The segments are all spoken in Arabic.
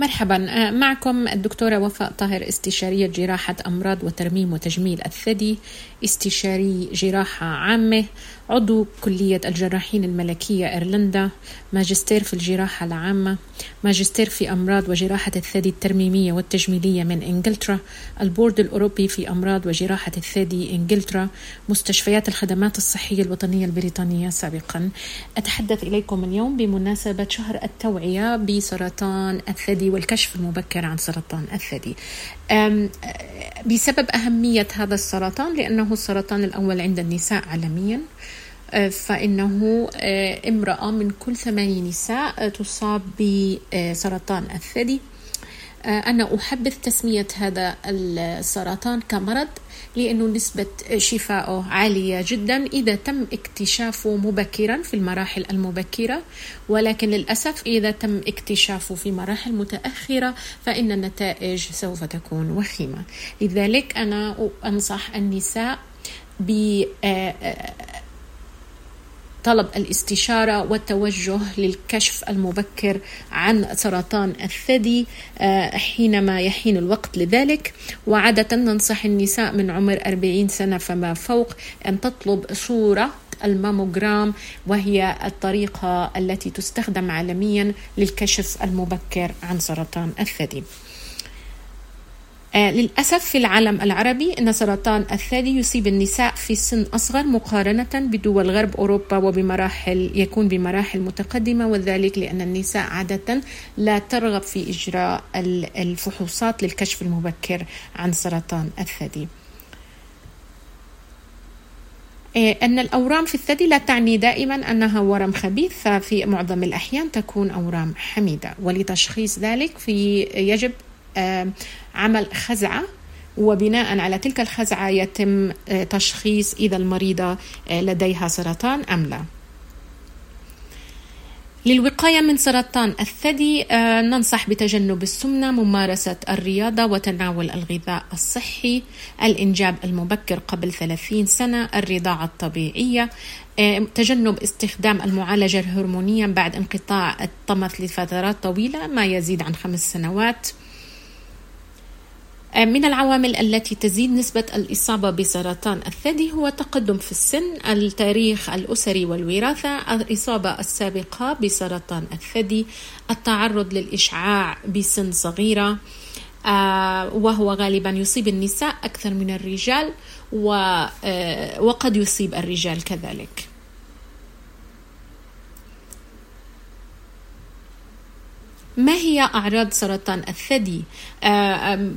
مرحبا. معكم الدكتورة وفاء طاهر استشارية جراحة أمراض وترميم وتجميل الثدي استشاري جراحة عامة. عضو كلية الجراحين الملكية إيرلندا ماجستير في الجراحة العامة ماجستير في أمراض وجراحة الثدي الترميمية والتجميلية من إنجلترا البورد الأوروبي في أمراض وجراحة الثدي إنجلترا مستشفيات الخدمات الصحية الوطنية البريطانية سابقا. أتحدث إليكم اليوم بمناسبة شهر التوعية بسرطان الثدي والكشف المبكر عن سرطان الثدي. بسبب أهمية هذا السرطان لأنه السرطان الأول عند النساء عالميا. أه، فإنه أه، امرأة من كل ثماني نساء تصاب بسرطان الثدي. أنا أحبذ تسمية هذا السرطان كمرض لأنه نسبة شفائه عالية جدا إذا تم اكتشافه مبكرا في المراحل المبكرة. ولكن للأسف إذا تم اكتشافه في مراحل متأخرة فإن النتائج سوف تكون وخيمة. لذلك أنا أنصح النساء ب طلب الاستشارة والتوجه للكشف المبكر عن سرطان الثدي آه، حينما يحين الوقت لذلك وعادة ننصح النساء من عمر 40 سنة فما فوق أن تطلب صورة الماموجرام وهي الطريقة التي تستخدم عالميا للكشف المبكر عن سرطان الثدي. آه للأسف في العالم العربي أن سرطان الثدي يصيب النساء في سن أصغر مقارنة بدول غرب أوروبا وبمراحل يكون بمراحل متقدمة وذلك لأن النساء عادة لا ترغب في إجراء الفحوصات للكشف المبكر عن سرطان الثدي. آه، أن الأورام في الثدي لا تعني دائما أنها ورم خبيث ففي معظم الأحيان تكون أورام حميدة ولتشخيص ذلك في يجب عمل خزعة وبناء على تلك الخزعة يتم آه، تشخيص إذا المريضة آه، لديها سرطان أم لا. للوقاية من سرطان الثدي آه، ننصح بتجنب السمنة ممارسة الرياضة وتناول الغذاء الصحي الإنجاب المبكر قبل 30 سنة الرضاعة الطبيعية تجنب استخدام المعالجة الهرمونية بعد انقطاع الطمث لفترات طويلة ما يزيد عن خمس سنوات. من العوامل التي تزيد نسبة الإصابة بسرطان الثدي هو تقدم في السن، التاريخ الأسري والوراثة، الإصابة السابقة بسرطان الثدي، التعرض للإشعاع بسن صغيرة، آه، وهو غالبا يصيب النساء أكثر من الرجال آه، وقد يصيب الرجال كذلك. ما هي أعراض سرطان الثدي؟ آه،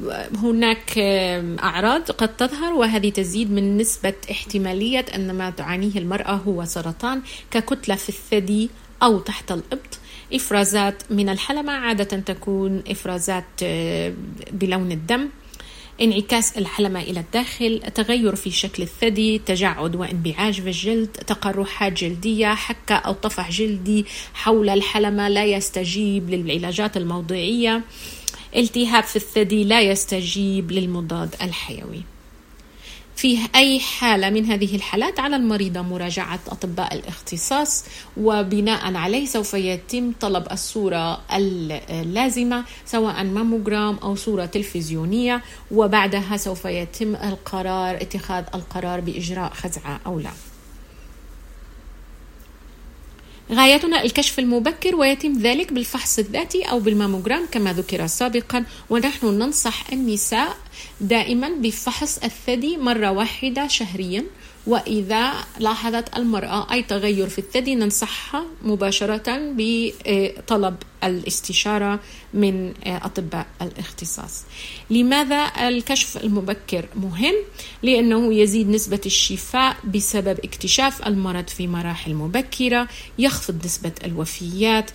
هناك أعراض قد تظهر وهذه تزيد من نسبة احتمالية أن ما تعانيه المرأة هو سرطان ككتلة في الثدي أو تحت الإبط إفرازات من الحلمة عادة تكون إفرازات آه، بلون الدم انعكاس الحلمة إلى الداخل تغير في شكل الثدي تجعد وانبعاج في الجلد تقرحات جلدية حكة أو طفح جلدي حول الحلمة لا يستجيب للعلاجات الموضعية. التهاب في الثدي لا يستجيب للمضاد الحيوي. في أي حالة من هذه الحالات على المريضة مراجعة أطباء الاختصاص وبناء عليه سوف يتم طلب الصورة اللازمة سواء ماموجرام أو صورة تلفزيونية وبعدها سوف يتم القرار اتخاذ القرار بإجراء خزعة أو لا. غايتنا الكشف المبكر ويتم ذلك بالفحص الذاتي أو بالماموجرام كما ذكر سابقا ونحن ننصح النساء دائما بفحص الثدي مرة واحدة شهريا. وإذا لاحظت المرأة أي تغير في الثدي ننصحها مباشرة بطلب الاستشارة من أطباء الاختصاص لماذا الكشف المبكر مهم؟ لأنه يزيد نسبة الشفاء بسبب اكتشاف المرض في مراحل مبكرة يخفض نسبة الوفيات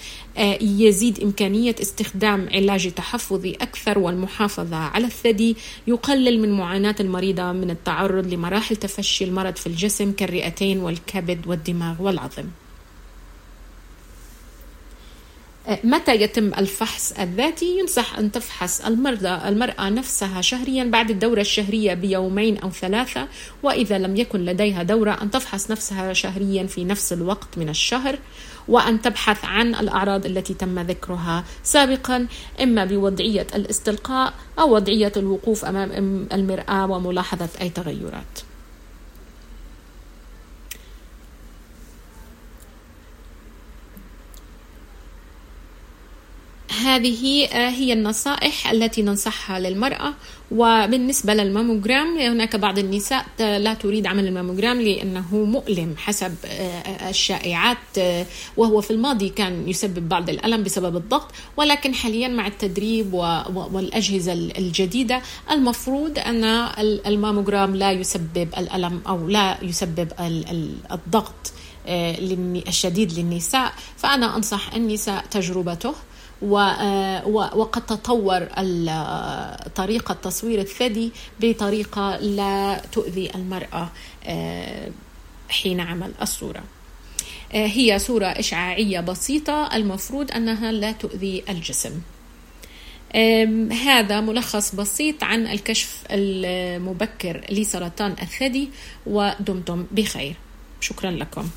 يزيد إمكانية استخدام علاج تحفظي أكثر والمحافظة على الثدي يقلل من معاناة المريضة من التعرض لمراحل تفشي المرض في الجسم كالرئتين والكبد والدماغ والعظم متى يتم الفحص الذاتي؟ ينصح أن تفحص المرضى المرأة نفسها شهريا بعد الدورة الشهرية بيومين أو ثلاثة وإذا لم يكن لديها دورة أن تفحص نفسها شهريا في نفس الوقت من الشهر وأن تبحث عن الأعراض التي تم ذكرها سابقا إما بوضعية الاستلقاء أو وضعية الوقوف أمام المرآة وملاحظة أي تغيرات. هذه آه، هي النصائح التي ننصحها للمرأة. وبالنسبة للماموجرام هناك بعض النساء لا تريد عمل الماموجرام لأنه مؤلم حسب آه، الشائعات آه، وهو في الماضي كان يسبب بعض الألم بسبب الضغط. ولكن حاليا مع التدريب والأجهزة الجديدة المفروض أن الماموجرام لا يسبب الألم أو لا يسبب الضغط الشديد للنساء. فأنا أنصح النساء تجربته. آه، وقد تطور طريقة تصوير الثدي بطريقة لا تؤذي المرأة آه، حين عمل الصورة. آه، هي صورة إشعاعية بسيطة المفروض أنها لا تؤذي الجسم. هذا ملخص بسيط عن الكشف المبكر لسرطان الثدي ودمتم بخير. شكرا لكم.